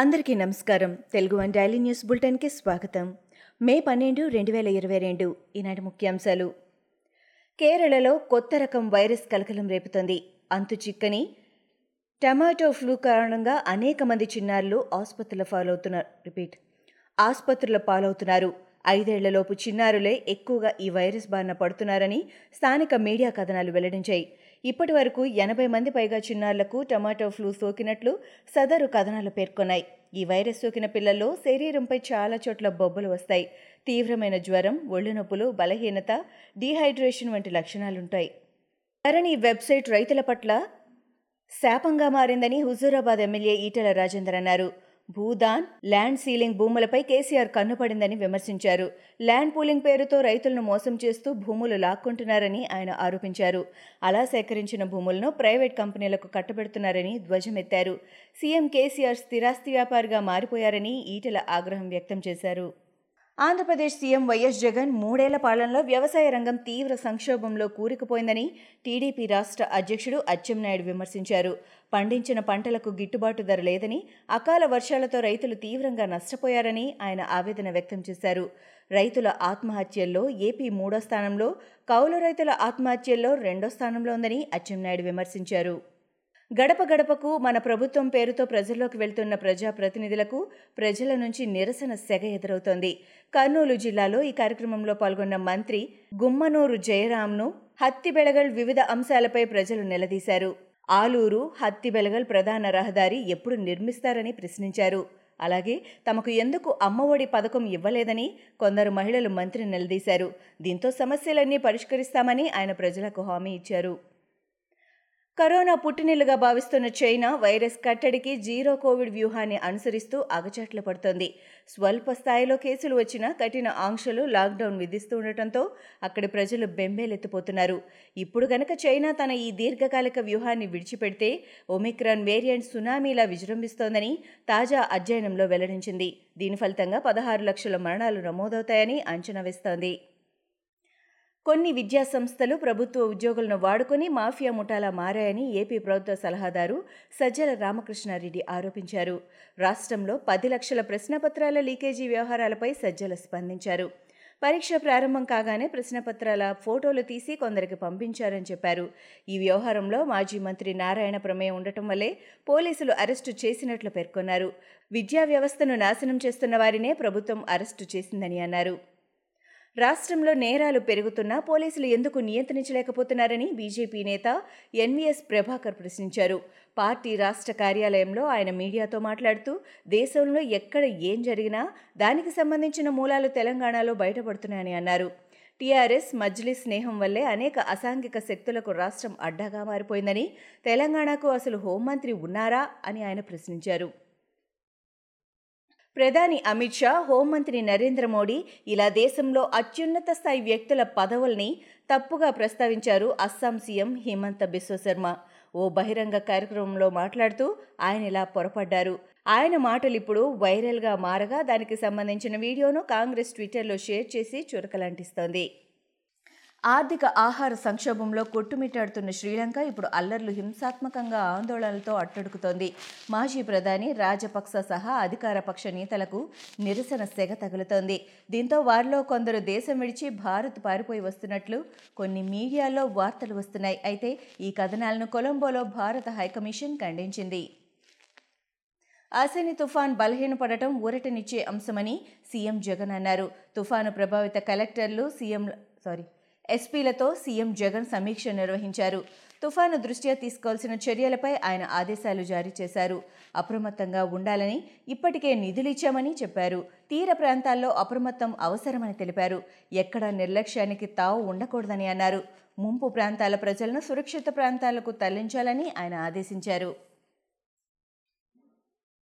అందరికీ నమస్కారం. Telugu one daily news బులెటిన్కి స్వాగతం. మే పన్నెండు రెండు వేల ఇరవై రెండు ఈనాటి ముఖ్యాంశాలు. కేరళలో కొత్త రకం వైరస్ కలకలం రేపుతోంది. అంతు చిక్కని టమాటో ఫ్లూ కారణంగా అనేక మంది చిన్నారులు ఆసుపత్రుల పాలవుతున్నారు. రిపీట్. ఆసుపత్రుల పాలవుతున్నారు. ఐదేళ్ళలోపు చిన్నారులే ఎక్కువగా ఈ వైరస్ బారిన పడుతున్నారని స్థానిక మీడియా కథనాలు వెల్లడించాయి. ఇప్పటి వరకు ఎనభై మంది పైగా చిన్నారులకు టమాటో ఫ్లూ సోకినట్లు సదరు కథనాలు పేర్కొన్నాయి. ఈ వైరస్ సోకిన పిల్లల్లో శరీరంపై చాలా చోట్ల బొబ్బలు వస్తాయి. తీవ్రమైన జ్వరం ఒళ్ళు నొప్పులు బలహీనత డీహైడ్రేషన్ వంటి లక్షణాలుంటాయి. ధరణి వెబ్సైట్ రైతుల పట్ల శాపంగా మారిందని హుజూరాబాద్ ఎమ్మెల్యే ఈటెల రాజేందర్ అన్నారు. భూదాన్ ల్యాండ్ సీలింగ్ భూములపై కేసీఆర్ కన్నుపడిందని విమర్శించారు. ల్యాండ్ పూలింగ్ పేరుతో రైతులను మోసం చేస్తూ భూములు లాక్కుంటున్నారని ఆయన ఆరోపించారు. అలా సేకరించిన భూములను ప్రైవేట్ కంపెనీలకు కట్టబెడుతున్నారని ధ్వజమెత్తారు. సీఎం కేసీఆర్ స్థిరాస్తి వ్యాపారిగా మారిపోయారని ఈటెల ఆగ్రహం వ్యక్తం చేశారు. ఆంధ్రప్రదేశ్ సీఎం వైఎస్ జగన్ మూడేళ్ళ పాలనలో వ్యవసాయ రంగం తీవ్ర సంక్షోభంలో కూరుకుపోయిందని టీడీపీ రాష్ట్ర అధ్యక్షుడు అచ్చెన్నాయుడు విమర్శించారు. పండించిన పంటలకు గిట్టుబాటు ధర లేదని అకాల వర్షాలతో రైతులు తీవ్రంగా నష్టపోయారని ఆయన ఆవేదన వ్యక్తం చేశారు. రైతుల ఆత్మహత్యల్లో ఏపీ మూడో స్థానంలో కౌలు రైతుల ఆత్మహత్యల్లో రెండో స్థానంలో ఉందని అచ్చెన్నాయుడు విమర్శించారు. గడప గడపకు మన ప్రభుత్వం పేరుతో ప్రజల్లోకి వెళ్తున్న ప్రజాప్రతినిధులకు ప్రజల నుంచి నిరసన సెగ ఎదురవుతోంది. కర్నూలు జిల్లాలో ఈ కార్యక్రమంలో పాల్గొన్న మంత్రి గుమ్మనూరు జయరాంను హత్తిబెళగల్ వివిధ అంశాలపై ప్రజలు నిలదీశారు. ఆలూరు హత్తి బెళగల్ ప్రధాన రహదారి ఎప్పుడు నిర్మిస్తారని ప్రశ్నించారు. అలాగే తమకు ఎందుకు అమ్మఒడి పథకం ఇవ్వలేదని కొందరు మహిళలు మంత్రి నిలదీశారు. దీంతో సమస్యలన్నీ పరిష్కరిస్తామని ఆయన ప్రజలకు హామీ ఇచ్చారు. కరోనా పుట్టినిల్లుగా భావిస్తున్న చైనా వైరస్ కట్టడికి జీరో కోవిడ్ వ్యూహాన్ని అనుసరిస్తూ అగచాట్లు పడుతోంది. స్వల్ప స్థాయిలో కేసులు వచ్చినా కఠిన ఆంక్షలు లాక్డౌన్ విధిస్తూ ఉండటంతో అక్కడి ప్రజలు బెంబేలెత్తిపోతున్నారు. ఇప్పుడు గనక చైనా తన ఈ దీర్ఘకాలిక వ్యూహాన్ని విడిచిపెడితే ఒమిక్రాన్ వేరియంట్ సునామీలా విజృంభిస్తోందని తాజా అధ్యయనంలో వెల్లడించింది. దీని ఫలితంగా పదహారు లక్షల మరణాలు నమోదవుతాయని అంచనా వేస్తోంది. కొన్ని విద్యా సంస్థలు ప్రభుత్వ ఉద్యోగులను వాడుకొని మాఫియా ముఠాలా మారాయని ఏపీ ప్రభుత్వ సలహాదారు సజ్జల రామకృష్ణారెడ్డి ఆరోపించారు. రాష్ట్రంలో పది లక్షల ప్రశ్నపత్రాల లీకేజీ వ్యవహారాలపై సజ్జల స్పందించారు. పరీక్ష ప్రారంభం కాగానే ప్రశ్నపత్రాల ఫోటోలు తీసి కొందరికి పంపించారని చెప్పారు. ఈ వ్యవహారంలో మాజీ మంత్రి నారాయణ ప్రమేయం ఉండటం వల్లే పోలీసులు అరెస్టు చేసినట్లు పేర్కొన్నారు. విద్యా వ్యవస్థను నాశనం చేస్తున్న వారినే ప్రభుత్వం అరెస్టు చేసిందని అన్నారు. రాష్ట్రంలో నేరాలు పెరుగుతున్నా పోలీసులు ఎందుకు నియంత్రించలేకపోతున్నారని బీజేపీ నేత ఎన్వీఎస్ ప్రభాకర్ ప్రశ్నించారు. పార్టీ రాష్ట్ర కార్యాలయంలో ఆయన మీడియాతో మాట్లాడుతూ దేశంలో ఎక్కడ ఏం జరిగినా దానికి సంబంధించిన మూలాలు తెలంగాణలో బయటపడుతున్నాయని అన్నారు. టీఆర్ఎస్ మజ్లీ స్నేహం వల్లే అనేక అసాంఘిక శక్తులకు రాష్ట్రం అడ్డాగా మారిపోయిందని తెలంగాణకు అసలు హోంమంత్రి ఉన్నారా అని ఆయన ప్రశ్నించారు. ప్రధాని అమిత్ షా హోంమంత్రి నరేంద్ర మోడీ ఇలా దేశంలో అత్యున్నత స్థాయి వ్యక్తుల పదవుల్ని తప్పుగా ప్రస్తావించారు అస్సాం సీఎం హిమంత బిశ్వ శర్మ. ఓ బహిరంగ కార్యక్రమంలో మాట్లాడుతూ ఆయన ఇలా పొరపడ్డారు. ఆయన మాటలు ఇప్పుడు వైరల్గా మారగా దానికి సంబంధించిన వీడియోను కాంగ్రెస్ ట్విట్టర్లో షేర్ చేసి చురకలంటిస్తోంది. ఆర్థిక ఆహార సంక్షోభంలో కొట్టుమిట్టాడుతున్న శ్రీలంక ఇప్పుడు అల్లర్లు హింసాత్మకంగా ఆందోళనలతో అట్టడుకుతోంది. మాజీ ప్రధాని రాజపక్స సహా అధికార పక్ష నేతలకు నిరసన సెగ తగులుతోంది. దీంతో వారిలో కొందరు దేశం విడిచి భారత్ పారిపోయి వస్తున్నట్లు కొన్ని మీడియాలో వార్తలు వస్తున్నాయి. అయితే ఈ కథనాలను కొలంబోలో భారత హైకమిషన్ ఖండించింది. అసని తుఫాన్ బలహీనపడటం ఊరటనిచ్చే అంశమని సీఎం జగన్ అన్నారు. తుఫాను ప్రభావిత కలెక్టర్లు సీఎం సారీ ఎస్పీలతో సీఎం జగన్ సమీక్ష నిర్వహించారు. తుఫాను దృష్ట్యా తీసుకోవాల్సిన చర్యలపై ఆయన ఆదేశాలు జారీ చేశారు. అప్రమత్తంగా ఉండాలని ఇప్పటికే నిధులిచ్చామని చెప్పారు. తీర ప్రాంతాల్లో అప్రమత్తం అవసరమని తెలిపారు. ఎక్కడ నిర్లక్ష్యానికి తావు ఉండకూడదని అన్నారు. ముంపు ప్రాంతాల ప్రజలను సురక్షిత ప్రాంతాలకు తరలించాలని ఆయన ఆదేశించారు.